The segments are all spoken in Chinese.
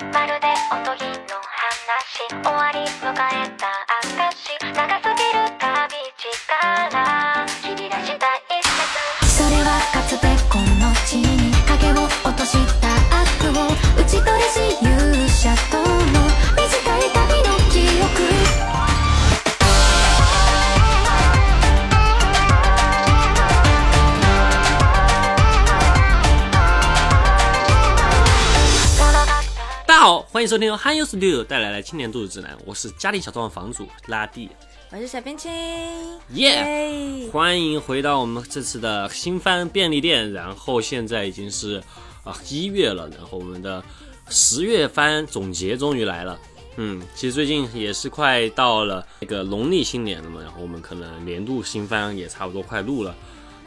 まるでおとぎの話。終わり迎えた証長さ欢迎收听由汉优 Studio 带来的青年度日指南，我是家庭小作坊房主拉蒂，我是小冰淇耶、耶！欢迎回到我们这次的新番便利店，然后现在已经是啊一月了，然后我们的十月番总结终于来了。嗯，其实最近也是快到了那个农历新年了嘛，然后我们可能年度新番也差不多快录了，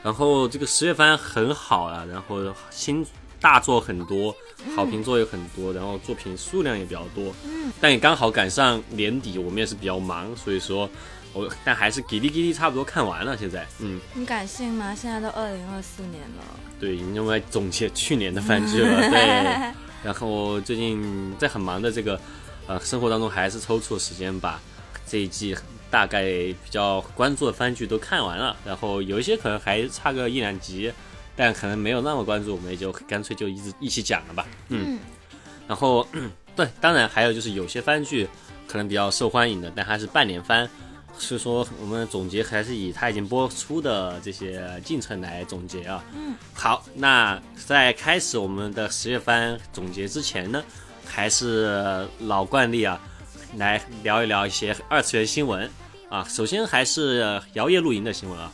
然后这个十月番很好啊，然后新大作很多，好评作也很多，然后作品数量也比较多，嗯，但也刚好赶上年底，我们也是比较忙，所以说我但还是叽哩叽哩差不多看完了，现在，嗯，你敢信吗？现在都二零二四年了，对，因为总结去年的番剧了，对。然后最近在很忙的这个呃生活当中，还是抽出时间把这一季大概比较关注的番剧都看完了。然后有一些可能还差个一两集，但可能没有那么关注，我们也就干脆就一直一起讲了吧。嗯。然后 对，当然还有就是有些番剧可能比较受欢迎的，但它是半年番。所以说我们总结还是以它已经播出的这些进程来总结啊。嗯，好，那在开始我们的十月番总结之前呢，还是老惯例啊，来聊一聊一些二次元新闻啊。首先还是摇曳露营的新闻啊。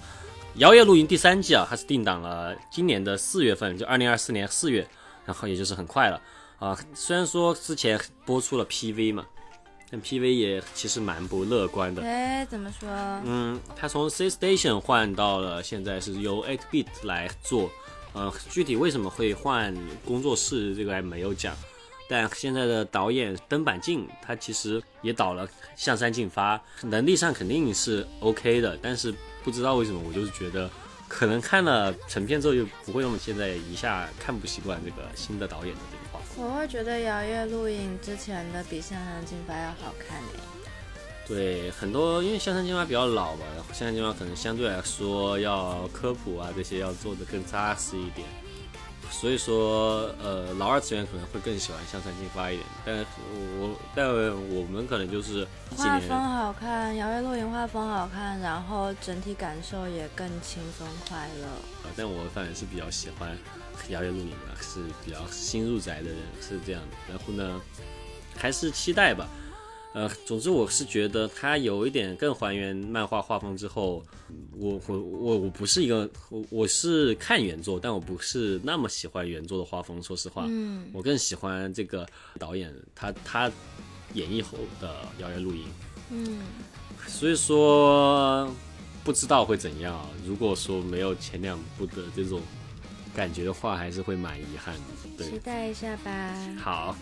摇曳露营第三季啊，它是定档了今年的四月份，就二零二四年四月，然后也就是很快了啊。虽然说之前播出了 PV 嘛，但 PV 也其实蛮不乐观的。哎，怎么说？嗯，他从 C Station 换到了现在是由 Eight Bit 来做，呃，具体为什么会换工作室这个还没有讲，但现在的导演登坂静他其实也导了《向山进发》，能力上肯定是 OK 的，但是不知道为什么我就是觉得，可能看了成片之后就不会那么现在一下看不习惯这个新的导演的这个画风。我会觉得《摇曳露营》之前的比《向山进发》要好看诶。对，很多因为《向山进发》比较老吧，然后《香山进发》可能相对来说要科普啊这些要做的更扎实一点，所以说呃老二次元可能会更喜欢《香山金发》一点，但我但我们可能就是几画风好看，《摇曳露营》画风好看，然后整体感受也更轻松快乐。啊，但我反而是比较喜欢摇曳露营的，是比较新入宅的人是这样的。然后呢，还是期待吧。呃，总之我是觉得它有一点更还原漫画画风之后，我我我我不是一个我我是看原作，但我不是那么喜欢原作的画风。说实话，嗯，我更喜欢这个导演他他演绎后的摇曳露营。嗯，所以说不知道会怎样啊。如果说没有前两部的这种感觉的话，还是会蛮遗憾的。对，期待一下吧。好，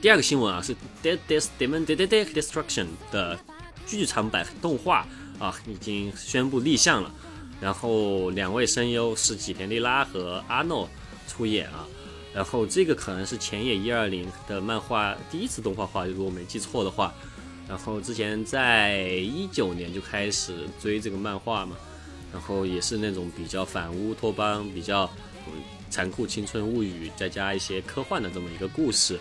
第二个新闻啊是《Dead Des Demon Dead Dead Destruction》的剧场版动画啊已经宣布立项了，然后两位声优是吉田莉拉和阿诺出演啊。然后这个可能是前野一二零的漫画第一次动画化，如果我没记错的话。然后之前在一九年就开始追这个漫画嘛，然后也是那种比较反乌托邦、比较残酷青春物语，再加一些科幻的这么一个故事，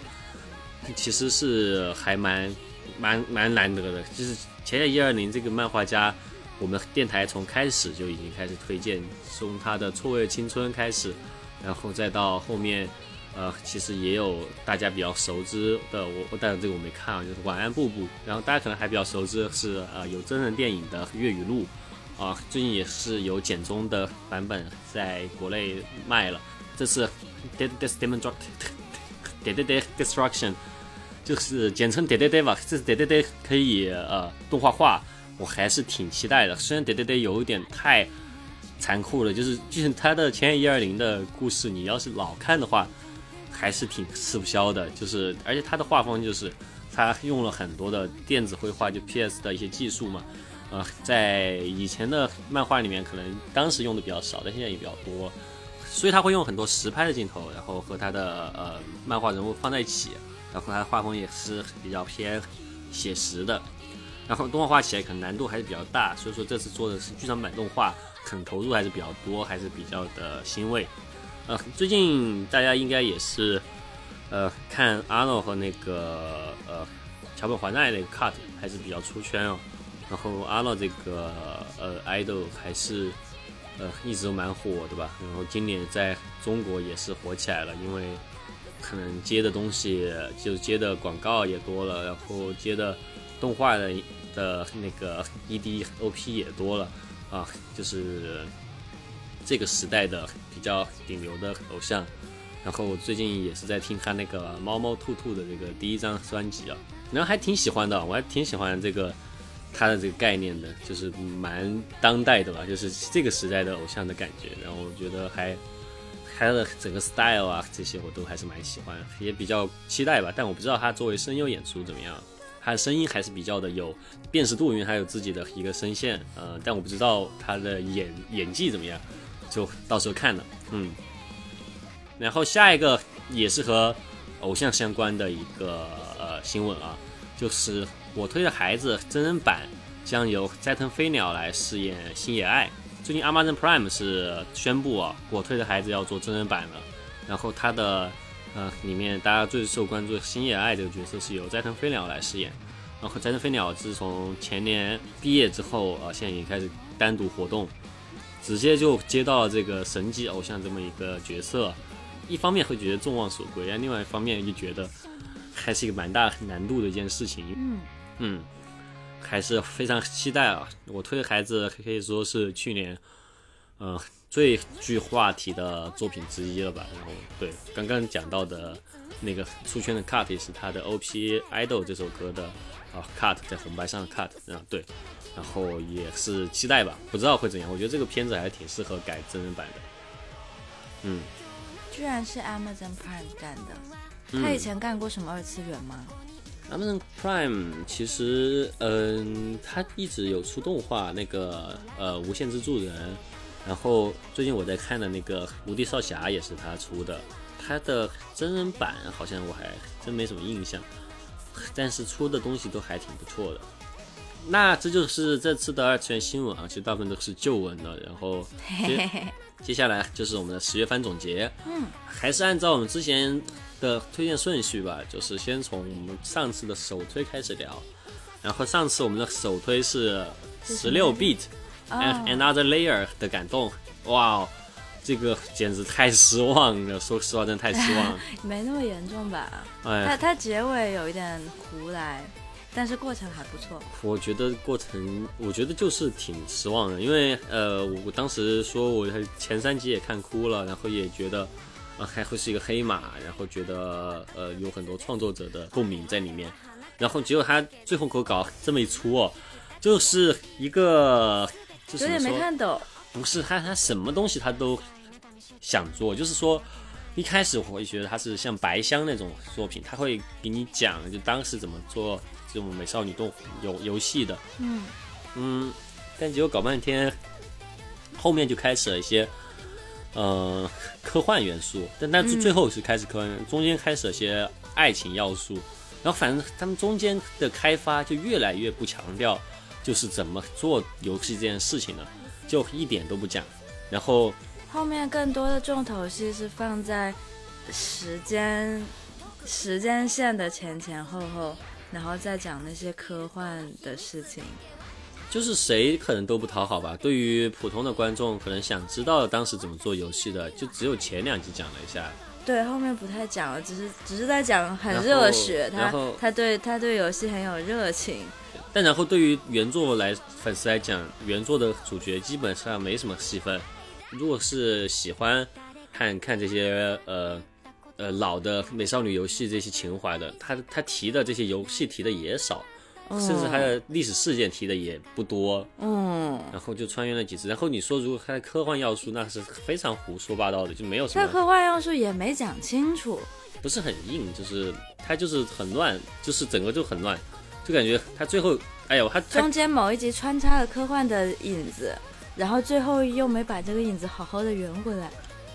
其实是还蛮蛮蛮难得的。就是前野一二零这个漫画家，我们电台从开始就已经开始推荐，从他的《错位青春》开始，然后再到后面。呃，其实也有大家比较熟知的，我我当然这个我没看啊，就是《晚安布布》，然后大家可能还比较熟知是呃有真人电影的《粤语录》，啊，最近也是有简中的版本在国内卖了。这次《Dead Destruction》就是简称 Dead Dead 吧，这次 Dead Dead 可以呃动画化，我还是挺期待的。虽然 Dead Dead 有一点太残酷了，就是就是他的前野一二零的故事，你要是老看的话。还是挺吃不消的，就是而且他的画风就是，他用了很多的电子绘画，就 PS 的一些技术嘛，呃，在以前的漫画里面可能当时用的比较少，但现在也比较多，所以他会用很多实拍的镜头，然后和他的呃漫画人物放在一起，然后它的画风也是比较偏写实的，然后动画画起来可能难度还是比较大，所以说这次做的是剧场版动画，可能投入还是比较多，还是比较的欣慰。呃，最近大家应该也是，呃，看阿诺和那个呃桥本环奈那个 cut 还是比较出圈哦。然后阿诺这个呃 idol 还是呃一直都蛮火的吧。然后今年在中国也是火起来了，因为可能接的东西就接的广告也多了，然后接的动画的的那个 ED OP 也多了啊，就是这个时代的比较顶流的偶像。然后我最近也是在听他那个猫猫兔兔的这个第一张专辑啊，然后还挺喜欢的，我还挺喜欢这个。他的这个概念的，就是蛮当代的吧，就是这个时代的偶像的感觉。然后我觉得还，他的整个 style 啊，这些我都还是蛮喜欢，也比较期待吧。但我不知道他作为声优演出怎么样，他的声音还是比较的有辨识度，因为他有自己的一个声线。呃，但我不知道他的演演技怎么样，就到时候看了。嗯。然后下一个也是和偶像相关的一个呃新闻啊，就是。我推的孩子真人版将由斋藤飞鸟来饰演星野爱。最近 Amazon Prime 是宣布啊，我推的孩子要做真人版了。然后他的呃里面大家最受关注的星野爱这个角色是由斋藤飞鸟来饰演。然后斋藤飞鸟自从前年毕业之后啊，现在已经开始单独活动，直接就接到了这个神级偶像这么一个角色。一方面会觉得众望所归，另外一方面又觉得还是一个蛮大难度的一件事情。嗯。嗯，还是非常期待啊！我推的孩子可以说是去年，呃，最具话题的作品之一了吧。然后，对刚刚讲到的那个出圈的 cut 也是他的 OP Idol 这首歌的啊 cut 在红白上的 cut 啊，对，然后也是期待吧，不知道会怎样。我觉得这个片子还是挺适合改真人版的。嗯，居然是 Amazon Prime 干的，他以前干过什么二次元吗？Amazon Prime 其实，嗯，它一直有出动画，那个呃《无限之助人》，然后最近我在看的那个《无敌少侠》也是他出的，他的真人版好像我还真没什么印象，但是出的东西都还挺不错的。那这就是这次的二次元新闻啊，其实大部分都是旧闻了。然后 接接下来就是我们的十月番总结，嗯，还是按照我们之前。的推荐顺序吧，就是先从我们上次的首推开始聊。然后上次我们的首推是十六 bit and another layer 的感动，哇，这个简直太失望了。说实话，真的太失望了。没那么严重吧？哎，它它结尾有一点胡来，但是过程还不错。我觉得过程，我觉得就是挺失望的，因为呃，我当时说我前三集也看哭了，然后也觉得。啊，还会是一个黑马，然后觉得呃有很多创作者的共鸣在里面，然后结果他最后给我搞这么一出哦，就是一个有点没看懂，不是他他什么东西他都想做，就是说一开始我会觉得他是像白箱那种作品，他会给你讲就当时怎么做这种美少女动游游戏的，嗯嗯，但结果搞半天，后面就开始了一些。呃，科幻元素，但但是最后是开始科幻，中间开始了些爱情要素，然后反正他们中间的开发就越来越不强调，就是怎么做游戏这件事情了，就一点都不讲。然后后面更多的重头戏是放在时间时间线的前前后后，然后再讲那些科幻的事情。就是谁可能都不讨好吧。对于普通的观众，可能想知道当时怎么做游戏的，就只有前两集讲了一下。对，后面不太讲了，只是只是在讲很热血，他他对他对游戏很有热情。但然后对于原作来粉丝来讲，原作的主角基本上没什么戏份。如果是喜欢看看这些呃呃老的美少女游戏这些情怀的，他他提的这些游戏提的也少。甚至他的历史事件提的也不多，嗯，然后就穿越了几次。然后你说如果他的科幻要素，那是非常胡说八道的，就没有什么。科幻要素也没讲清楚，不是很硬，就是他就是很乱，就是整个就很乱，就感觉他最后，哎呦，他中间某一集穿插了科幻的影子，然后最后又没把这个影子好好的圆回来。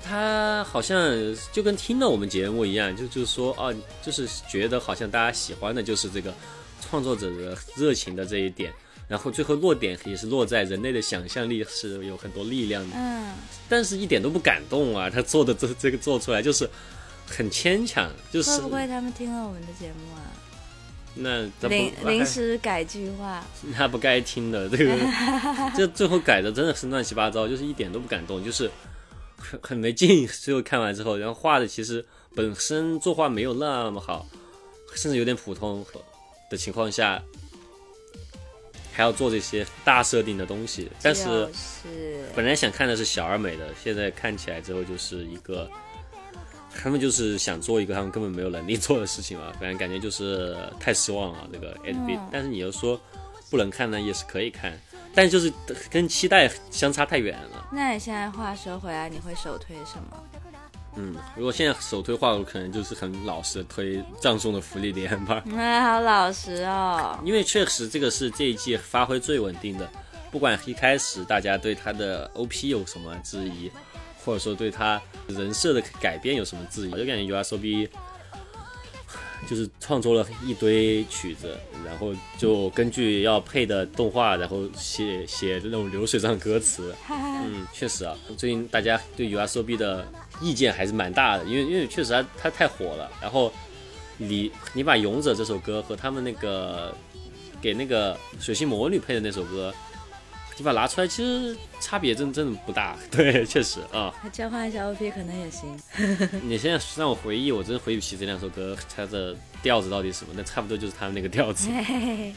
他好像就跟听了我们节目一样，就就是说哦，就是觉得好像大家喜欢的就是这个创作者的热情的这一点，然后最后落点也是落在人类的想象力是有很多力量的，嗯，但是一点都不感动啊！他做的这这个做出来就是很牵强，就是会不会他们听了我们的节目啊？那临临时改句话，那不该听的这个，这最后改的真的是乱七八糟，就是一点都不感动，就是很很没劲。最后看完之后，然后画的其实本身作画没有那么好，甚至有点普通的情况下，还要做这些大设定的东西。但是是本来想看的是小而美的，现在看起来之后就是一个。他们就是想做一个他们根本没有能力做的事情嘛，反正感觉就是太失望了这个 A B、嗯但是你又说不能看呢，也是可以看，但就是跟期待相差太远了。那你现在话说回来，你会首推什么？嗯，如果现在首推话，我可能就是很老实的推葬送的福利莲吧，哎，好老实哦。因为确实这个是这一季发挥最稳定的，不管一开始大家对他的 O P 有什么质疑，或者说对他人设的改变有什么质疑，我就感觉 U S O B 就是创作了一堆曲子，然后就根据要配的动画，然后写写那种流水账歌词。嗯，确实啊，最近大家对 U S O B 的意见还是蛮大的，因为因为确实他他太火了。然后你你把《勇者》这首歌和他们那个给那个水星魔女配的那首歌，你把它拿出来，其实差别真真的不大。对，确实啊。他交换一下 OP 可能也行。你现在让我回忆，我真回忆不起这两首歌它的调子到底是什么，那差不多就是他们那个调子。嘿嘿嘿，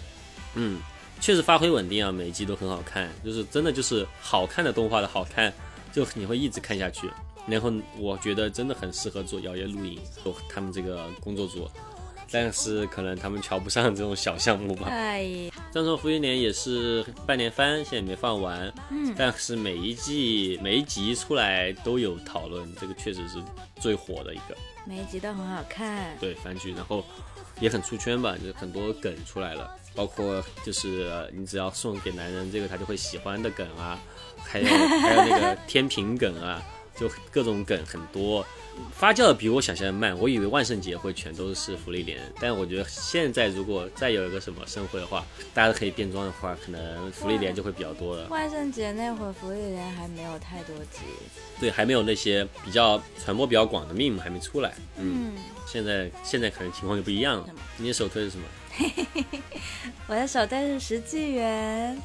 嗯，确实发挥稳定啊，每一集都很好看，就是真的就是好看的动画的好看，就你会一直看下去。然后我觉得真的很适合做摇曳露营，做他们这个工作组，但是可能他们瞧不上这种小项目吧。哎，《葬送福音年》也是半年番，现在没放完，嗯但是每一季每一集出来都有讨论，这个确实是最火的一个。每一集都很好看。对番剧，然后也很出圈吧，就很多梗出来了，包括就是呃你只要送给男人这个他就会喜欢的梗啊，还有还有那个 天平梗啊，就各种梗很多，发酵的比我想象的慢。我以为万圣节会全都是福利莲，但我觉得现在如果再有一个什么盛会的话，大家都可以变装的话，可能福利莲就会比较多了。万圣节那会儿，福利莲还没有太多集。对，还没有那些比较传播比较广的 meme 还没出来。嗯，嗯，现在现在可能情况就不一样了。你的首推是什么？我的首推是《石纪元》，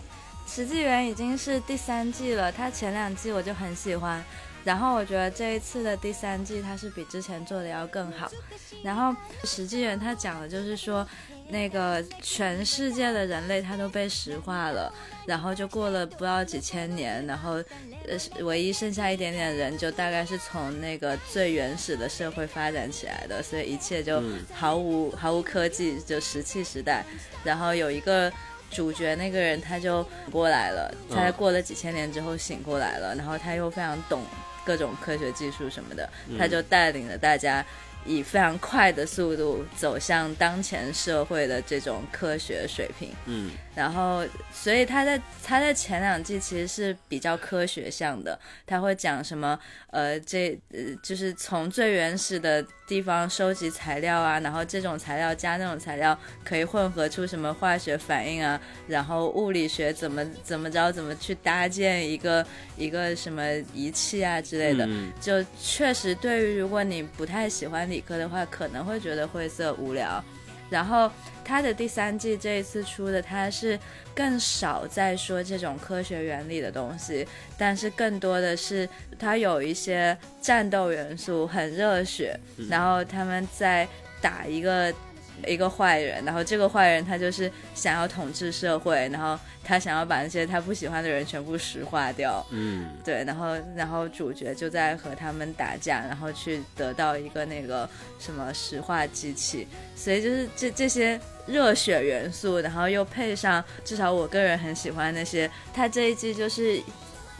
《石纪元》已经是第三季了，它前两季我就很喜欢，然后我觉得这一次的第三季它是比之前做的要更好。然后《石纪元》他讲的就是说，那个全世界的人类他都被石化了，然后就过了不知道几千年，然后呃唯一剩下一点点人，就大概是从那个最原始的社会发展起来的，所以一切就嗯毫无、毫无科技，就石器时代。然后有一个主角那个人他就过来了，他过了几千年之后醒过来了，然后他又非常懂各种科学技术什么的，他就带领着大家。以非常快的速度走向当前社会的这种科学水平，嗯然后，所以他在他在前两季其实是比较科学向的，他会讲什么呃，这呃就是从最原始的地方收集材料啊，然后这种材料加那种材料可以混合出什么化学反应啊，然后物理学怎么怎么着怎么去搭建一个一个什么仪器啊之类的，嗯就确实对于如果你不太喜欢理科的话，可能会觉得晦涩无聊。然后他的第三季这一次出的，他是更少在说这种科学原理的东西，但是更多的是他有一些战斗元素，很热血，然后他们在打一个。一个坏人，然后这个坏人他就是想要统治社会，然后他想要把那些他不喜欢的人全部石化掉，嗯对，然后然后主角就在和他们打架，然后去得到一个那个什么石化机器，所以就是这这些热血元素，然后又配上至少我个人很喜欢那些，他这一季就是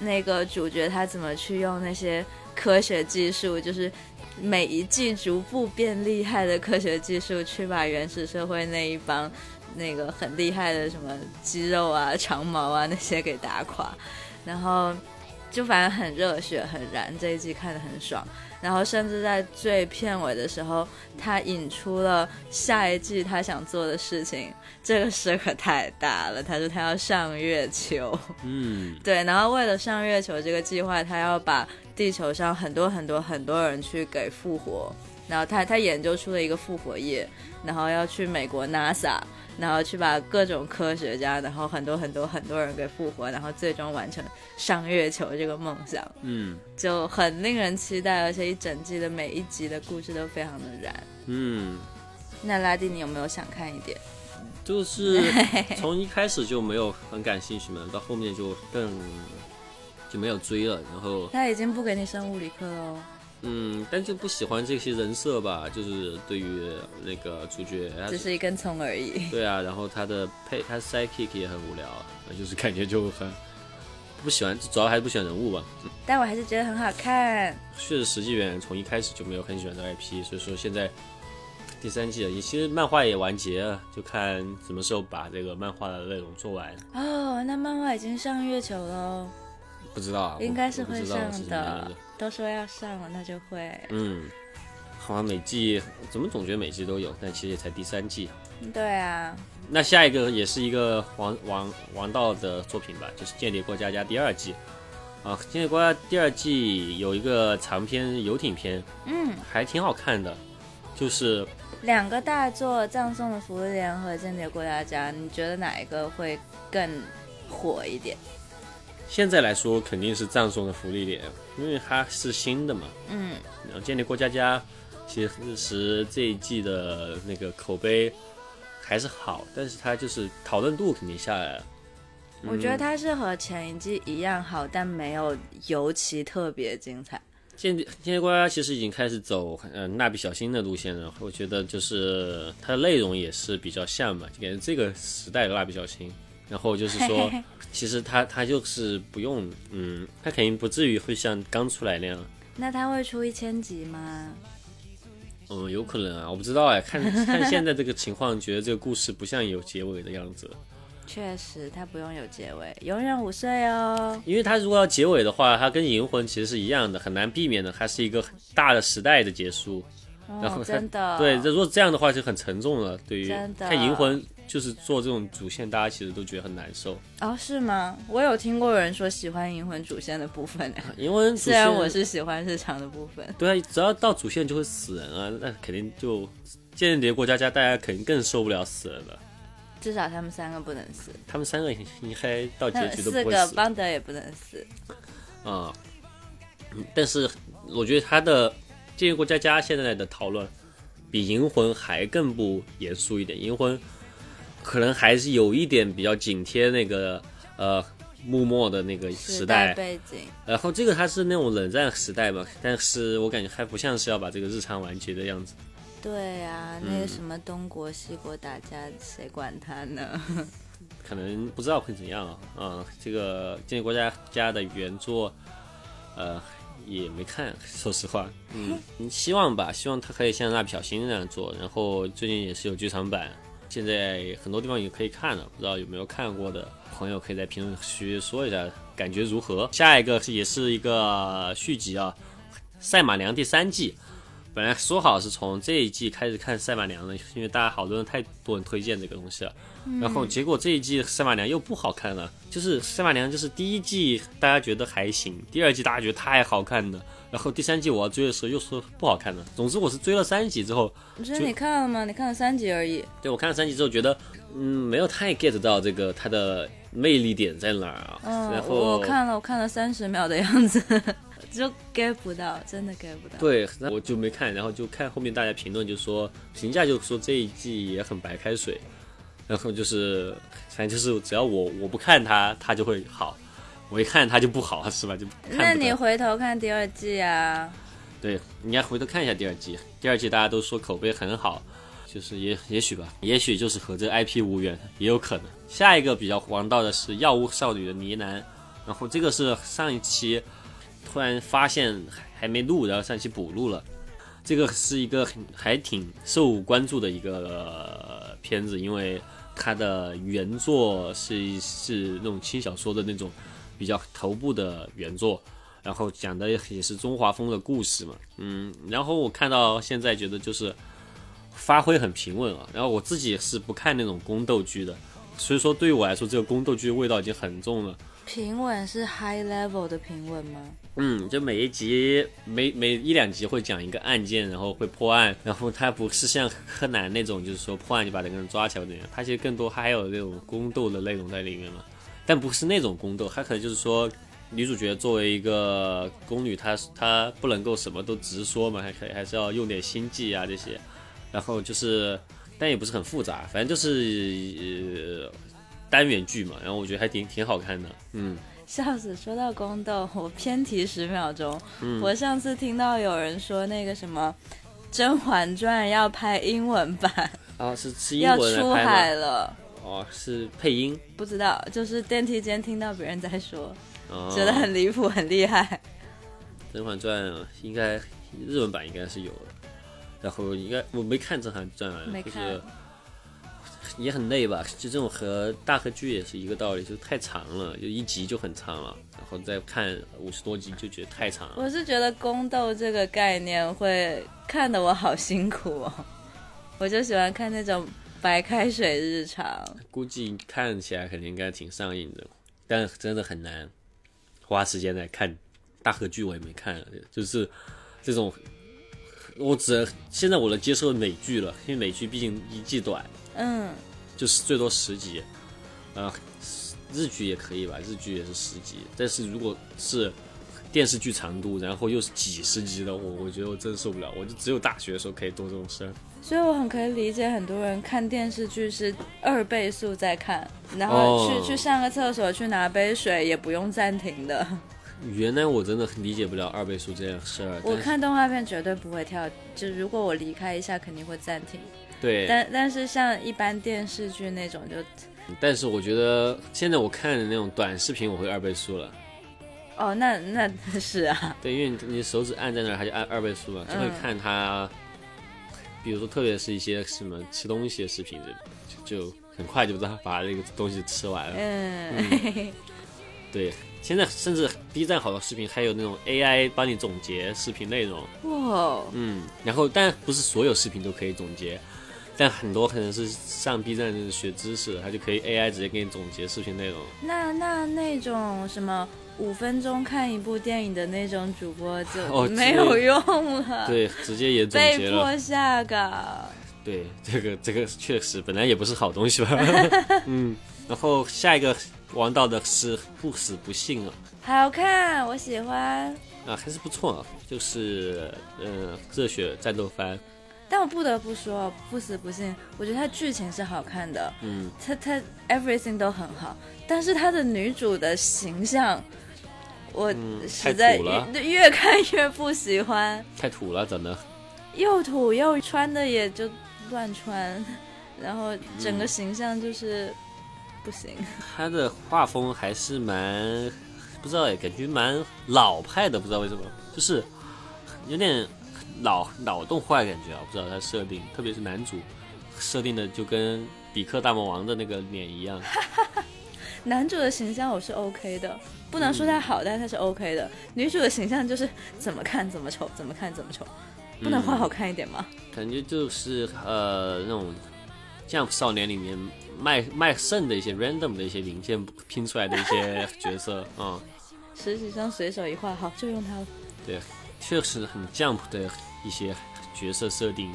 那个主角他怎么去用那些科学技术，就是。每一季逐步变厉害的科学技术，去把原始社会那一帮那个很厉害的什么肌肉啊、长毛啊那些给打垮，然后就反正很热血很燃，这一季看得很爽。然后甚至在最片尾的时候，他引出了下一季他想做的事情，这个事可太大了。他说他要上月球，嗯，对，然后为了上月球这个计划，他要把地球上很多很多很多人去给复活，然后他他研究出了一个复活液，然后要去美国 NASA。然后去把各种科学家，然后很多很多很多人给复活，然后最终完成上月球这个梦想，嗯就很令人期待。而且一整季的每一集的故事都非常的燃。嗯，那拉蒂，你有没有想看一点？就是 从一开始就没有很感兴趣嘛，到后面就更就没有追了，然后他已经不给你上物理课了。嗯，但就不喜欢这些人设吧，就是对于那个主角，只是一根葱而已。对啊，然后他的配他 sidekick 也很无聊，就是感觉就很不喜欢，主要还是不喜欢人物吧。但我还是觉得很好看。确实，实际原因从一开始就没有很喜欢这 IP，所以说现在第三季了，其实漫画也完结了，就看什么时候把这个漫画的内容做完。哦，那漫画已经上月球喽，不知道啊，应该是会上的。。都说要上了，那就会。嗯，好像每季怎么总觉得每季都有，但其实也才第三季。对啊，那下一个也是一个王王王道的作品吧，就是《间谍过家家》第二季。啊，《间谍过家家》第二季有一个长篇游艇篇，嗯，还挺好看的，就是两个大作《葬送的福利莲》和《间谍过家家》，你觉得哪一个会更火一点？现在来说肯定是葬送的福利点，因为它是新的嘛。嗯，然后《建立过家家》其实这一季的那个口碑还是好，但是它就是讨论度肯定下来了。我觉得它是和前一季一样好，但没有尤其特别精彩。间谍间谍过家家其实已经开始走呃蜡笔小新的路线了，我觉得就是它的内容也是比较像嘛，就感觉这个时代的蜡笔小新。然后就是说，其实他他就是不用，嗯，他肯定不至于会像刚出来那样。那他会出一千集吗？嗯，有可能啊，我不知道哎，看 看现在这个情况，觉得这个故事不像有结尾的样子。确实，他不用有结尾，永远五岁哦。因为他如果要结尾的话，他跟银魂其实是一样的，很难避免的，它是一个很大的时代的结束。然后哦，真的，对，这如果这样的话就很沉重了。对于真的看银魂就是做这种主线，大家其实都觉得很难受。哦，是吗？我有听过有人说喜欢银魂主线的部分哎，银魂虽然我是喜欢日常的部分。对啊，只要到主线就会死人啊，那肯定就间谍过家家，大家肯定更受不了死人了。至少他们三个不能死，他们三个应该到结局都不会死邦德也不能死。啊、嗯但是我觉得他的《间谍过家家》现在的讨论比《银魂》还更不严肃一点，《银魂》可能还是有一点比较紧贴那个呃幕末的那个时代，背景，然后这个它是那种冷战时代嘛，但是我感觉还不像是要把这个日常完结的样子。对呀、那嗯个什么东国西国打架，谁管他呢？可能不知道会怎样啊。啊、这个《建立国家家》的原作，呃，也没看，说实话。嗯，希望吧，希望他可以像蜡笔小新那样做。然后最近也是有剧场版，现在很多地方也可以看了，不知道有没有看过的朋友可以在评论区说一下感觉如何。下一个也是一个续集啊，《赛马娘》第三季。本来说好是从这一季开始看赛马娘的，因为大家好多人太多人推荐这个东西了。然后结果这一季赛马娘又不好看了，就是赛马娘就是第一季大家觉得还行，第二季大家觉得太好看了，然后第三季我要追的时候又说不好看了。总之我是追了三集之后，不是你看了吗？你看了三集而已。对我看了三集之后觉得，嗯，没有太 get 到这个它的魅力点在哪儿啊。嗯，然后我看了，我看了三十秒的样子，就 get 不到，真的 get 不到。对，那我就没看，然后就看后面大家评论，就说评价就说这一季也很白开水，然后就是反正就是只要我我不看它，它就会好，我一看他就不好，是吧？就那你回头看第二季啊？对，你要回头看一下第二季，第二季大家都说口碑很好，就是也也许吧，也许就是和这 IP 无缘，也有可能。下一个比较王道的是《药物少女的呢喃》，然后这个是上一期突然发现还还没录，然后上期补录了。这个是一个很还挺受关注的一个、呃片子，因为它的原作是是那种轻小说的那种比较头部的原作，然后讲的也是中华风的故事嘛，嗯，然后我看到现在觉得就是发挥很平稳啊，然后我自己是不看那种宫斗剧的，所以说对于我来说，这个宫斗剧味道已经很重了。平稳是 high level 的平稳吗？嗯，就每一集每每一两集会讲一个案件，然后会破案，然后它不是像柯南那种，就是说破案就把那个人抓起来那样，它其实更多还有那种宫斗的内容在里面嘛，但不是那种宫斗，它可能就是说女主角作为一个宫女，她她不能够什么都直说嘛，还可以还是要用点心计啊这些，然后就是但也不是很复杂，反正就是呃单元剧嘛，然后我觉得还挺挺好看的，嗯。笑死！说到宫斗，我偏题十秒钟。我上次听到有人说那个什么《甄嬛传》要拍英文版啊，是是英要文来出？海了，哦，是配音，不知道，就是电梯间听到别人在说，哦、觉得很离谱，很厉害。《甄嬛传》应该日文版应该是有的，然后应该我没看《甄嬛传》啊，没看就是也很累吧？就这种和大和剧也是一个道理，就太长了，就一集就很长了，然后再看五十多集就觉得太长了。我是觉得宫斗这个概念会看得我好辛苦哦，我就喜欢看那种白开水日常。估计看起来肯定应该挺上瘾的，但真的很难花时间来看大合剧，我也没看，就是这种。我只能现在我能接受美剧了，因为美剧毕竟一季短，嗯，就是最多十集，呃，日剧也可以吧，日剧也是十集，但是如果是电视剧长度，然后又是几十集的，我我觉得我真受不了，我就只有大学的时候可以做这种事儿。所以我很可以理解很多人看电视剧是二倍速在看，然后去、哦去上个厕所去拿杯水也不用暂停的。原来我真的理解不了二倍速这样事儿，我看动画片绝对不会跳，就如果我离开一下肯定会暂停。对，但但是像一般电视剧那种就，但是我觉得现在我看的那种短视频，我会二倍速了。哦，那那是啊，对，因为你你手指按在那儿，它就按二倍速了，就会嗯看它，比如说特别是一些什么吃东西的视频，就就很快就把把那个东西吃完了。嗯，对，现在甚至 B 站好多视频还有那种 AI 帮你总结视频内容，哇，嗯，然后但不是所有视频都可以总结，但很多可能是上 B 站就是学知识，它就可以 AI 直接给你总结视频内容。那那那种什么五分钟看一部电影的那种主播就哦没有用了，对，直接也被。迫下岗。对，这个这个确实本来也不是好东西吧。嗯，然后下一个玩到的是不死不幸啊，好看，我喜欢。啊还是不错啊，就是呃热血战斗番，但我不得不说，不死不幸，我觉得它剧情是好看的，嗯，它它 everything 都很好，但是它的女主的形象，我嗯实在越越看越不喜欢，太土了，长得。又土又穿的也就乱穿，然后整嗯个形象就是不行。他的画风还是蛮不知道哎，感觉蛮老派的，不知道为什么，就是有点脑脑洞坏感觉啊，不知道他设定，特别是男主设定的就跟比克大魔王的那个脸一样，男主的形象我是 OK 的，不能说他好，但是他是 OK 的。女主的形象就是怎么看怎么丑，怎么看怎么丑，不能画好看一点吗？感觉就是呃那种 Jump 少年里面卖卖肾的一些 random 的一些零件拼出来的一些 角色嗯、实习生随手一画，好就用它了。对，确实很 Jump 的一些角色设定，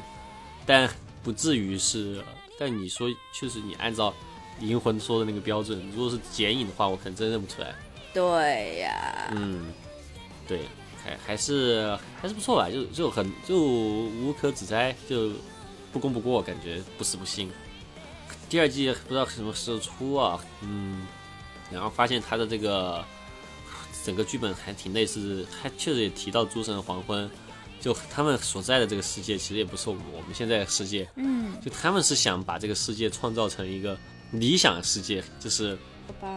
但不至于是。但你说，确实你按照银魂说的那个标准，如果是剪影的话，我可能真认不出来。对呀，嗯，对，还还是还是不错吧，就就很就无可指摘，就不攻不过，感觉不死不信。第二季不知道什么时候出啊，嗯，然后发现他的这个整个剧本还挺类似，还确实也提到诸神的黄昏，就他们所在的这个世界其实也不是我们现在的世界，嗯，就他们是想把这个世界创造成一个理想世界，就是，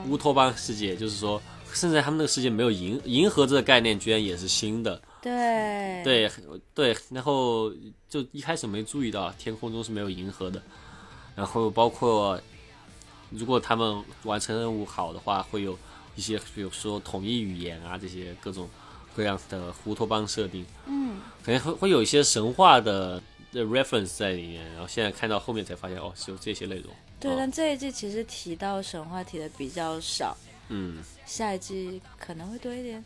乌托邦世界，就是说，甚至他们那个世界没有银银河这个概念，居然也是新的。对对对，然后就一开始没注意到天空中是没有银河的，然后包括如果他们完成任务好的话，会有一些，比如说统一语言啊这些各种各样的乌托邦设定，嗯，可能会会有一些神话的的 reference 在里面，然后现在看到后面才发现哦，是有这些内容。对，哦但这一季其实提到神话提的比较少，嗯，下一季可能会多一点。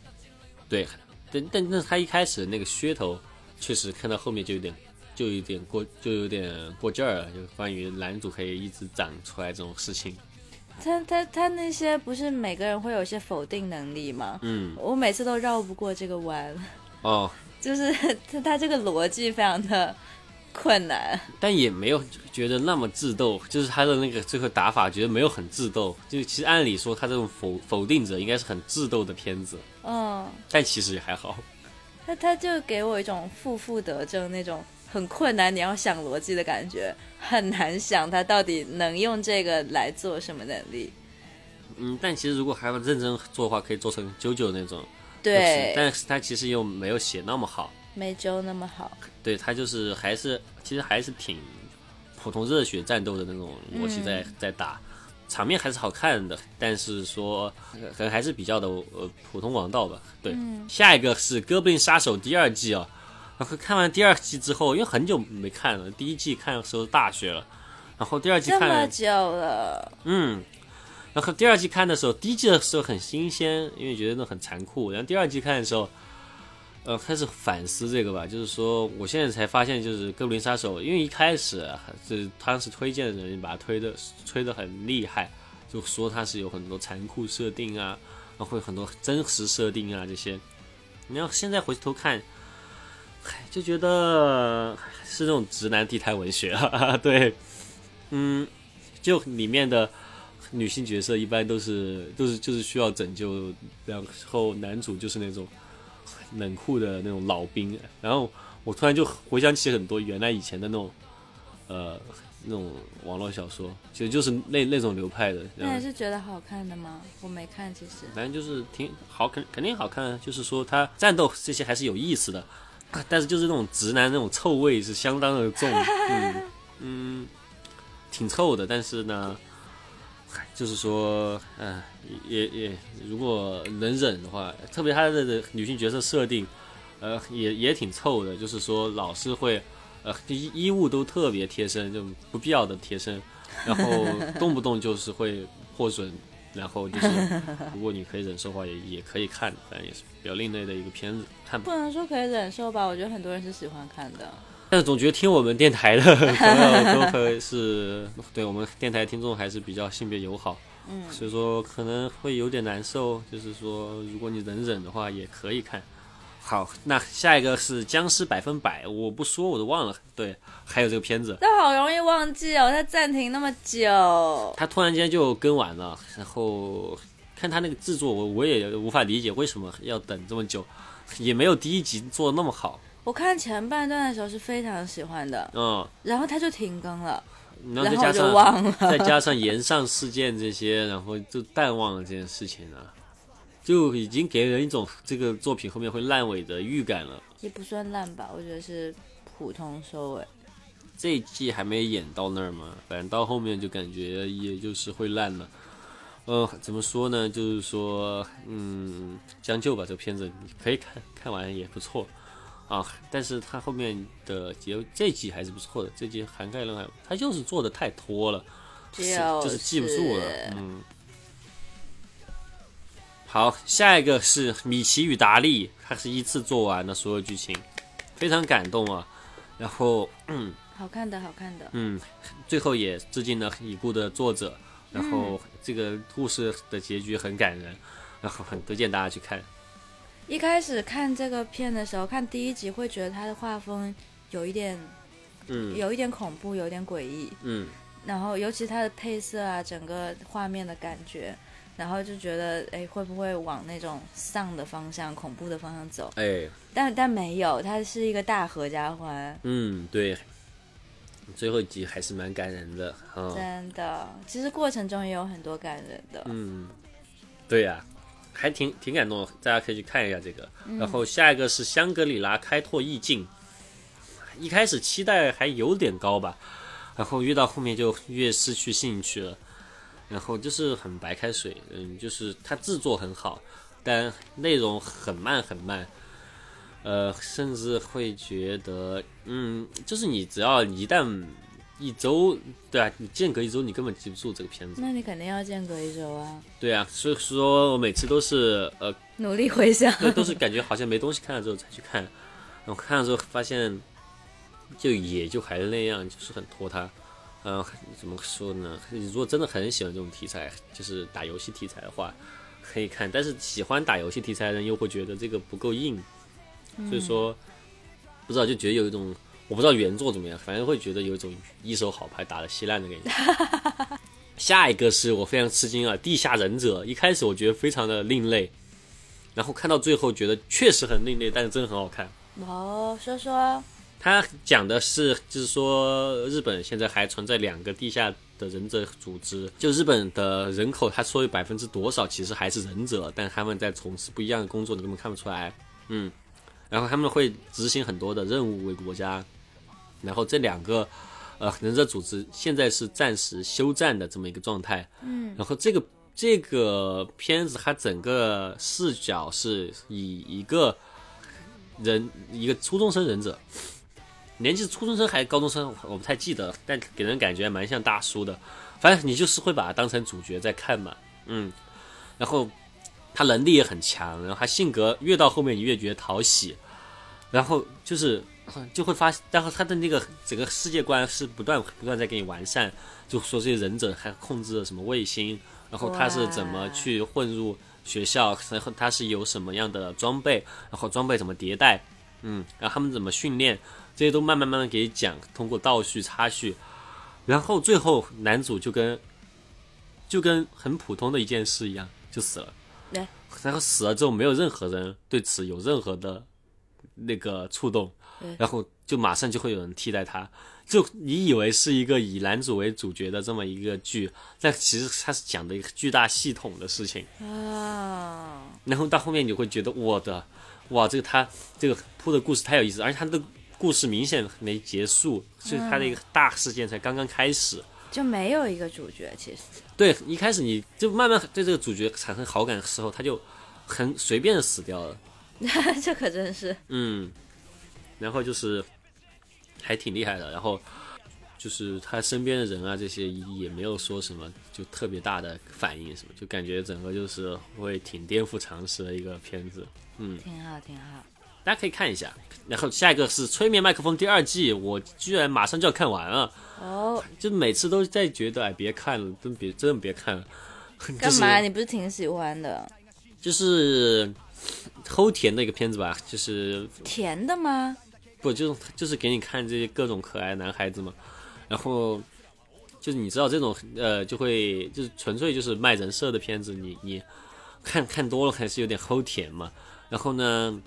对，但但但是他一开始那个噱头，确实看到后面就有点就有点过就有点过劲儿了，就关于男主可以一直长出来这种事情。他他他那些不是每个人会有一些否定能力吗？嗯，我每次都绕不过这个弯，哦，就是 他他这个逻辑非常的困难。但也没有觉得那么智斗，就是他的那个最后打法，觉得没有很智斗。就其实按理说他这种否否定者应该是很智斗的片子，嗯，但其实也还好。他他就给我一种负负得正那种很困难，你要想逻辑的感觉，很难想他到底能用这个来做什么能力。嗯，但其实如果还要认真做的话，可以做成九九那种。对，但是他其实又没有写那么好。没周那么好。对他就是还是其实还是挺普通热血战斗的那种逻辑在、在打，场面还是好看的，但是说呃可能还是比较的呃普通王道吧。对，下一个是《哥布林杀手》第二季啊，然后看完第二季之后，因为很久没看了，第一季看的时候大学了，然后第二季看，久了，嗯。然后第二季看的时候，第一季的时候很新鲜，因为觉得那很残酷。然后第二季看的时候，呃，开始反思这个吧，就是说，我现在才发现，就是《哥布林杀手》，因为一开始是当时推荐的人把它推的吹的很厉害，就说它是有很多残酷设定啊，会很多真实设定啊这些。你要现在回头看，就觉得是那种直男地摊文学啊，对，嗯，就里面的。女性角色一般都是都是就是需要拯救，然后男主就是那种冷酷的那种老兵。然后我突然就回想起很多原来以前的那种呃那种网络小说，其实就是那那种流派的。那你是觉得好看的吗？我没看，其实。反正就是挺好，肯肯定好看啊。就是说他战斗这些还是有意思的，但是就是那种直男那种臭味是相当的重，嗯嗯，挺臭的。但是呢。就是说，嗯、也也如果能忍的话，特别他的女性角色设定，呃，也也挺臭的。就是说，老是会，呃，衣衣物都特别贴身，就不必要的贴身，然后动不动就是会破损，然后就是，如果你可以忍受的话，也也可以看，反正也是比较另类的一个片子，看吧。不能说可以忍受吧，我觉得很多人是喜欢看的。但是总觉得听我们电台的 朋友都会是对我们电台听众还是比较性别友好，嗯，所以说可能会有点难受。就是说，如果你能忍的话，也可以看。好，那下一个是《僵尸百分百》，我不说我都忘了。对，还有这个片子，这好容易忘记哦，它暂停那么久。它突然间就更完了，然后看它那个制作，我我也无法理解为什么要等这么久，也没有第一集做的那么好。我看前半段的时候是非常喜欢的，嗯，然后他就停更了，然后就加上忘了。再加上延上事件这些，然后就淡忘了这件事情了，就已经给人一种这个作品后面会烂尾的预感了。也不算烂吧，我觉得是普通收尾。这一季还没演到那儿嘛，反正到后面就感觉也就是会烂了。呃，怎么说呢？就是说，嗯，将就吧，这个片子你可以看看完也不错啊。但是他后面的结这集还是不错的，这集涵盖了，他就是做的太拖了，就是就是记不住了，嗯。好，下一个是米奇与达利，他是一次做完的所有剧情，非常感动啊。然后，嗯好看的，好看的。嗯，最后也致敬了已故的作者。然后这个故事的结局很感人，然后很推荐大家去看。一开始看这个片的时候，看第一集会觉得它的画风有一点，嗯有一点恐怖，有一点诡异。嗯，然后尤其它的配色啊，整个画面的感觉，然后就觉得，哎，会不会往那种丧的方向、恐怖的方向走？哎，但但没有，它是一个大合家欢，嗯，对，最后一集还是蛮感人的啊。真的。其实过程中也有很多感人的。嗯，对呀、还挺挺感动的，大家可以去看一下这个。然后下一个是香格里拉开拓意境，一开始期待还有点高吧，然后越到后面就越失去兴趣了。然后就是很白开水，嗯，就是它制作很好，但内容很慢很慢，呃，甚至会觉得，嗯，就是你只要一旦一周，对啊，你间隔一周，你根本记不住这个片子，那你肯定要间隔一周啊，对啊，所以说我每次都是呃，努力回想。对，都是感觉好像没东西看了之后才去看，然后看了之后发现，就也就还是那样，就是很拖沓。嗯，怎么说呢？如果真的很喜欢这种题材，就是打游戏题材的话，可以看。但是喜欢打游戏题材的人又会觉得这个不够硬，所以说不知道就觉得有一种，我不知道原作怎么样，反正会觉得有一种一手好牌打的稀烂的感觉。下一个是我非常吃惊啊，《地下忍者》一开始我觉得非常的另类，然后看到最后觉得确实很另类，但是真的很好看。哦，说说。他讲的是，就是说日本现在还存在两个地下的忍者组织，就日本的人口，他说有百分之多少其实还是忍者，但他们在从事不一样的工作，你根本看不出来。嗯，然后他们会执行很多的任务为国家，然后这两个呃忍者组织现在是暂时休战的这么一个状态。嗯，然后这个这个片子它整个视角是以一个人一个初中生忍者。年纪初中生还是高中生，我不太记得，但给人感觉蛮像大叔的。反正你就是会把他当成主角在看嘛，嗯。然后他能力也很强，然后他性格越到后面你越觉得讨喜，然后就是就会发，然后他的那个整个世界观是不断不断在给你完善，就说这些忍者还控制了什么卫星，然后他是怎么去混入学校，然后他是有什么样的装备，然后装备怎么迭代，嗯，然后他们怎么训练。这些都慢慢慢慢给你讲，通过倒叙插叙，然后最后男主就跟就跟很普通的一件事一样就死了。然后死了之后，没有任何人对此有任何的那个触动，然后就马上就会有人替代他。就你以为是一个以男主为主角的这么一个剧，但其实它是讲的一个巨大系统的事情啊。然后到后面你会觉得我的哇，这个他这个铺的故事太有意思，而且他的。故事明显没结束，所以他的一个大事件才刚刚开始，就没有一个主角。其实，对，一开始你就慢慢对这个主角产生好感的时候，他就很随便的死掉了。这可真是。嗯，然后就是还挺厉害的，然后就是他身边的人啊，这些也没有说什么就特别大的反应，什么就感觉整个就是会挺颠覆常识的一个片子。嗯，挺好，挺好。大家可以看一下，然后下一个是《催眠麦克风》第二季，我居然马上就要看完了哦！就每次都在觉得，哎，别看了，真别真的别看了。干嘛？你不是挺喜欢的？就是 齁甜的一个片子吧？就是甜的吗？不，就是就是给你看这些各种可爱男孩子嘛。然后就是你知道这种呃，就会就是纯粹就是卖人设的片子，你你看看多了还是有点齁甜嘛。然后呢？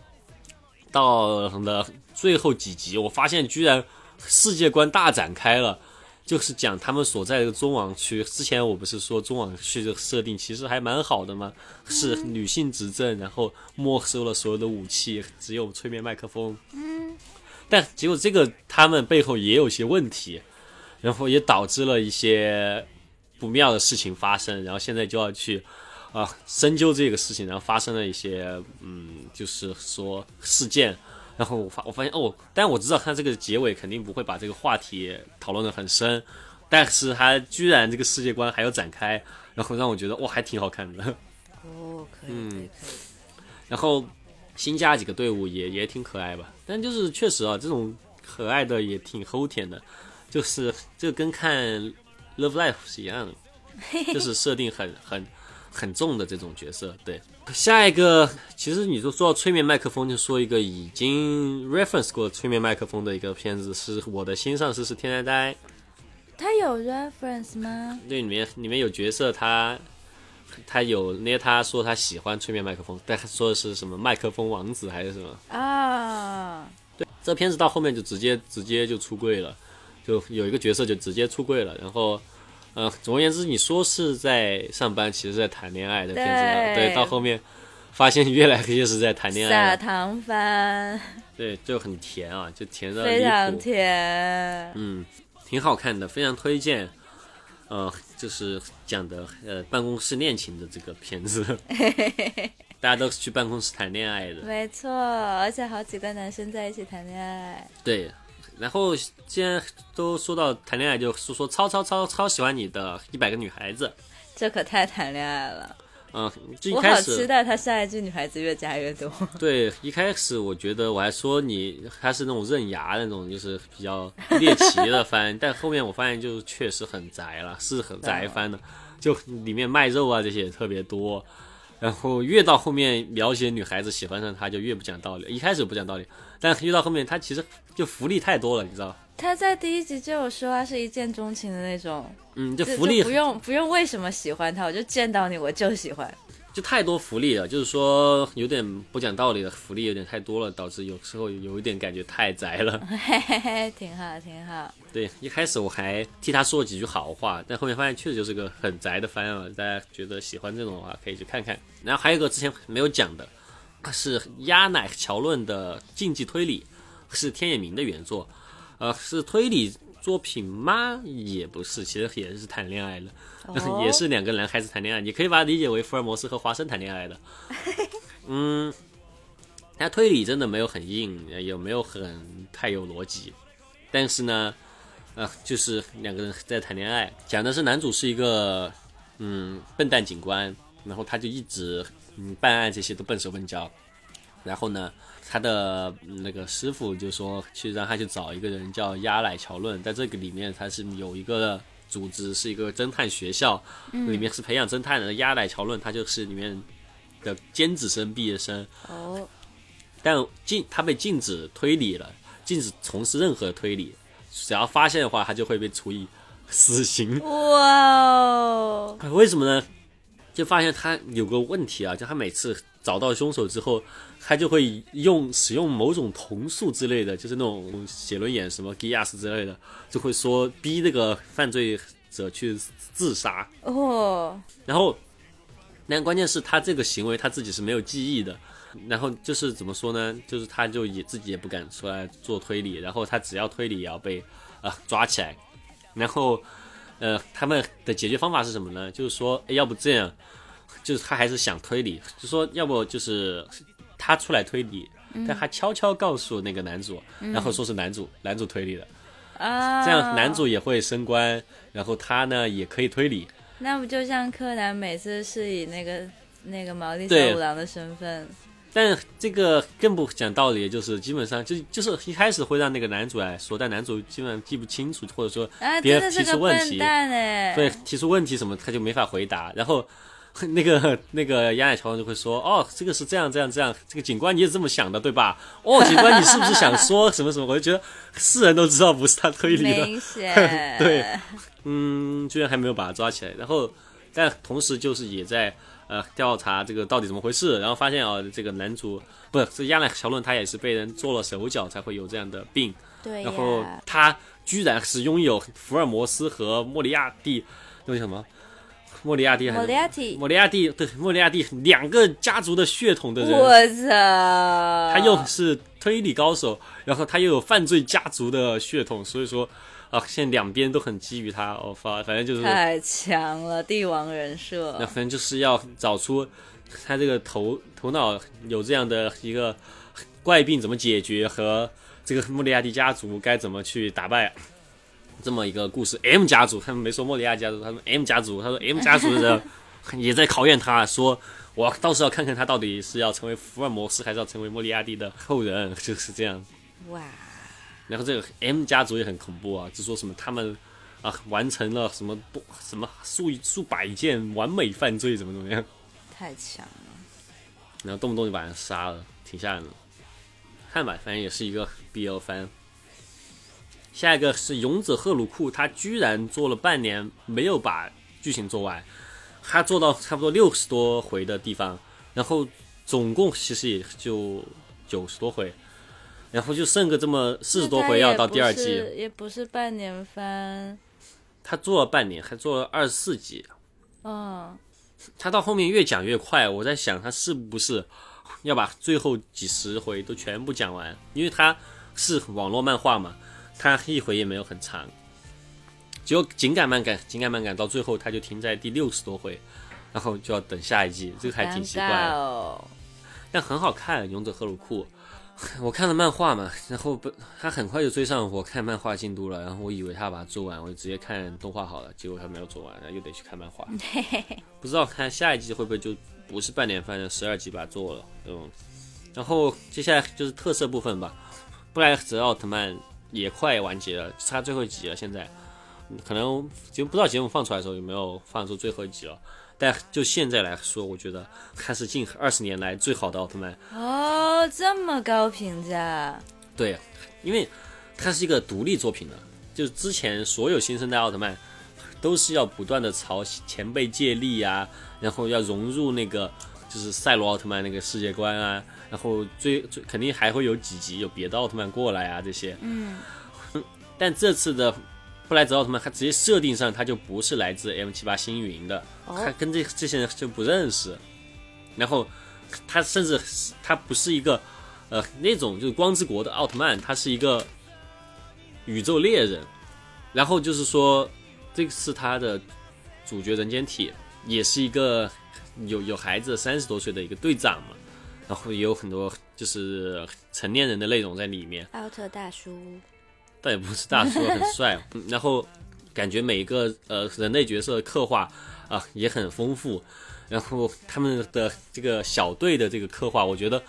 到了最后几集，我发现居然世界观大展开了，就是讲他们所在的中网区。之前我不是说中网区的设定其实还蛮好的吗？是女性执政，然后没收了所有的武器，只有催眠麦克风。嗯。但结果这个他们背后也有些问题，然后也导致了一些不妙的事情发生，然后现在就要去。啊，深究这个事情，然后发生了一些，嗯，就是说事件，然后我发我发现哦，但我知道他这个结尾肯定不会把这个话题讨论的很深，但是他居然这个世界观还要展开，然后让我觉得哇，还挺好看的。哦，可以，嗯，然后新加几个队伍也也挺可爱吧，但就是确实啊，这种可爱的也挺齁甜的，就是这跟看《Love Life》是一样的，就是设定很很。很重的这种角色，对。下一个，其实你就说到催眠麦克风，就说一个已经 reference 过催眠麦克风的一个片子，是我的新上司是天呆呆。他有 reference 吗？对，里面里面有角色，他他有捏他说他喜欢催眠麦克风，但他说的是什么麦克风王子还是什么啊？对，这片子到后面就直接直接就出柜了，就有一个角色就直接出柜了，然后。呃，总而言之，你说是在上班，其实在谈恋爱的片子，对，到后面发现越来越是在谈恋爱。撒糖番，对，就很甜啊，就甜的非常甜，嗯，挺好看的，非常推荐。呃，就是讲的呃办公室恋情的这个片子，大家都是去办公室谈恋爱的，没错，而且好几个男生在一起谈恋爱。对。然后既然都说到谈恋爱，就说说超超超超喜欢你的一百个女孩子，这可太谈恋爱了。嗯，就一我好期待他下一句女孩子越加越多。对，一开始我觉得我还说你他是那种刃牙那种，就是比较猎奇的番，但后面我发现就确实很宅了，是很宅番的，就里面卖肉啊这些也特别多，然后越到后面描写女孩子喜欢上他就越不讲道理，一开始不讲道理，但越到后面他其实就福利太多了，你知道？他在第一集就有说他是一见钟情的那种，嗯，就就福利就不用不用为什么喜欢他，我就见到你我就喜欢。就太多福利了，就是说有点不讲道理的福利有点太多了，导致有时候有一点感觉太宅了。嘿 嘿嘿，挺好挺好。对，一开始我还替他说了几句好话，但后面发现确实就是个很宅的番啊。大家觉得喜欢这种的话，可以去看看。然后还有一个之前没有讲的，是鸭奶乔论的竞技推理，是天野明的原作，呃，是推理作品吗？也不是，其实也是谈恋爱的，哦。也是两个男孩子谈恋爱，你可以把它理解为福尔摩斯和华生谈恋爱的。嗯，他推理真的没有很硬，也没有很太有逻辑，但是呢，呃，就是两个人在谈恋爱，讲的是男主是一个嗯笨蛋警官，然后他就一直嗯办案这些都笨手笨脚，然后呢，他的嗯那个师傅就说去让他去找一个人叫鸭乃乔论，在这个里面他是有一个组织是一个侦探学校，里面是培养侦探的。鸭奶桥论他就是里面的尖子生毕业生，哦，但禁他被禁止推理了，禁止从事任何推理，只要发现的话，他就会被处以死刑。哇哦，为什么呢？就发现他有个问题啊，就他每次找到凶手之后，他就会用使用某种瞳术之类的，就是那种写轮眼什么 Gias 之类的，就会说逼那个犯罪者去自杀。哦，然后，但关键是他这个行为他自己是没有记忆的。然后就是怎么说呢？就是他就也自己也不敢出来做推理，然后他只要推理也要被啊、抓起来。然后呃，他们的解决方法是什么呢？就是说，诶要不这样，就是他还是想推理，就说要不就是他出来推理，但他悄悄告诉那个男主，然后说是男主男主推理的，啊，这样男主也会升官，然后他呢也可以推理。那不就像柯南每次是以那个那个毛利小五郎的身份，但这个更不讲道理，就是基本上就就是一开始会让那个男主来说，但男主基本上记不清楚，或者说啊，别人提出问题，对提出问题什么他就没法回答，然后。那个那个鸭奶桥就会说，哦，这个是这样这样这样，这个警官你也是这么想的对吧？哦，警官你是不是想说什么什么？我就觉得是人都知道不是他推理的，对嗯，居然还没有把他抓起来，然后但同时就是也在呃调查这个到底怎么回事，然后发现啊、这个男主不是这亚奈乔伦他也是被人做了手脚才会有这样的病，对。然后，他居然是拥有福尔摩斯和莫里亚蒂那个什么？莫里亚蒂还莫里亚蒂，莫里亚蒂对莫里亚蒂两个家族的血统的人，我操，他又是推理高手，然后他又有犯罪家族的血统，所以说啊，现在两边都很基于他。哦，反反正就是，太强了，帝王人设，那反正就是要找出他这个头头脑有这样的一个怪病怎么解决，和这个莫里亚蒂家族该怎么去打败。这么一个故事，M 家族他们没说莫里亚家族，他们 M 家族，他说 M 家族的人也在考验他，说我到时候要看看他到底是要成为福尔摩斯，还是要成为莫里亚蒂的后人，就是这样。哇，然后这个 M 家族也很恐怖啊，就说什么他们啊完成了什么不什么数数百件完美犯罪，怎么怎么样，太强了，然后动不动就把人杀了，挺吓人的。看吧，反正也是一个 BL 番。下一个是勇者赫鲁库，他居然做了半年没有把剧情做完，他做到差不多六十多回的地方，然后总共其实也就九十多回，然后就剩个这么四十多回要到第二季。也不是半年番，他做了半年，还做了二十四集。嗯，他到后面越讲越快，我在想他是不是要把最后几十回都全部讲完？因为他是网络漫画嘛，他一回也没有很长，结果紧赶慢赶，紧赶慢赶，到最后他就停在第六十多回，然后就要等下一季，这个还挺奇怪的，哦。但很好看，《勇者赫鲁库》。我看了漫画嘛，然后不，他很快就追上我看漫画进度了，然后我以为他把它做完，我就直接看动画好了，结果他没有做完，然后又得去看漫画。不知道看下一季会不会就不是半年番的十二集把它做了，嗯。然后接下来就是特色部分吧，布莱泽奥特曼也快完结了，差最后一集了，现在嗯可能就不知道节目放出来的时候有没有放出最后一集了。但就现在来说，我觉得它是近二十年来最好的奥特曼。哦，这么高评价，对，因为它是一个独立作品的，就是之前所有新生代奥特曼都是要不断的朝前辈借力啊，然后要融入那个就是赛罗奥特曼那个世界观啊，然后最最肯定还会有几集有别的奥特曼过来啊这些，嗯，但这次的布莱泽奥特曼，他直接设定上他就不是来自 M 七八星云的，哦他跟这这些人就不认识，然后他甚至他不是一个呃那种就是光之国的奥特曼，他是一个宇宙猎人，然后就是说这次他的主角人间体也是一个有有孩子三十多岁的一个队长嘛，然后也有很多就是成年人的内容在里面。奥特大叔，倒也不是大叔，很帅、然后感觉每一个呃人类角色的刻画啊、也很丰富，然后他们的这个小队的这个刻画，我觉得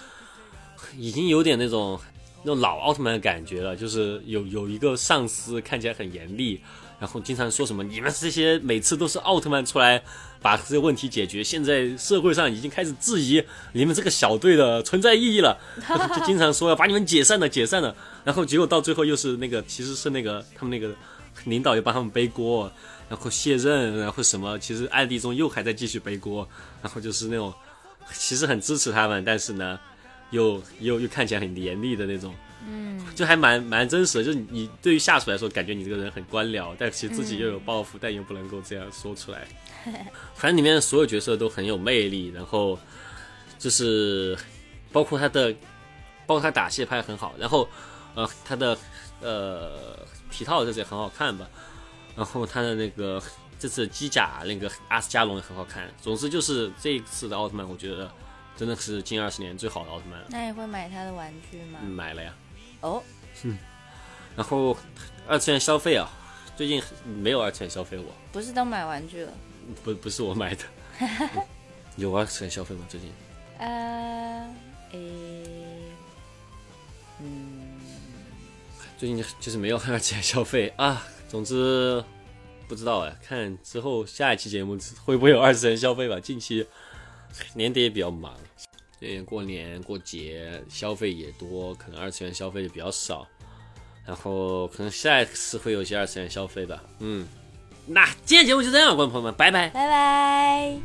已经有点那种那种老奥特曼的感觉了，就是有有一个上司看起来很严厉。然后经常说什么你们这些每次都是奥特曼出来把这个问题解决，现在社会上已经开始质疑你们这个小队的存在意义了，就经常说要把你们解散了，解散了。然后结果到最后又是那个，其实是那个他们那个领导又帮他们背锅，然后卸任，然后什么，其实暗地中又还在继续背锅，然后就是那种其实很支持他们，但是呢，又又又看起来很严厉的那种，嗯，就还蛮蛮真实的。就是你对于下属来说，感觉你这个人很官僚，但其实自己又有抱负，但又不能够这样说出来。反正里面的所有角色都很有魅力，然后就是包括他的，包括他打戏拍的很好，然后呃他的呃皮套这次也很好看吧，然后他的那个这次机甲那个阿斯加隆也很好看。总之就是这一次的奥特曼，我觉得真的是近二十年最好的奥特曼了。那你会买他的玩具吗？嗯买了呀，哦，然后二次元消费啊，最近没有二次元消费我，不是都买玩具了？不不是我买的，嗯 有二次元消费吗？最近？呃，诶，嗯，最近就是没有二次元消费啊。总之不知道哎，看之后下一期节目会不会有二次元消费吧。近期年底也比较忙，对，过年过节消费也多，可能二次元消费就比较少。然后可能下一次会有一些二次元消费吧。嗯，那今天节目就这样观众朋友们拜拜。拜拜。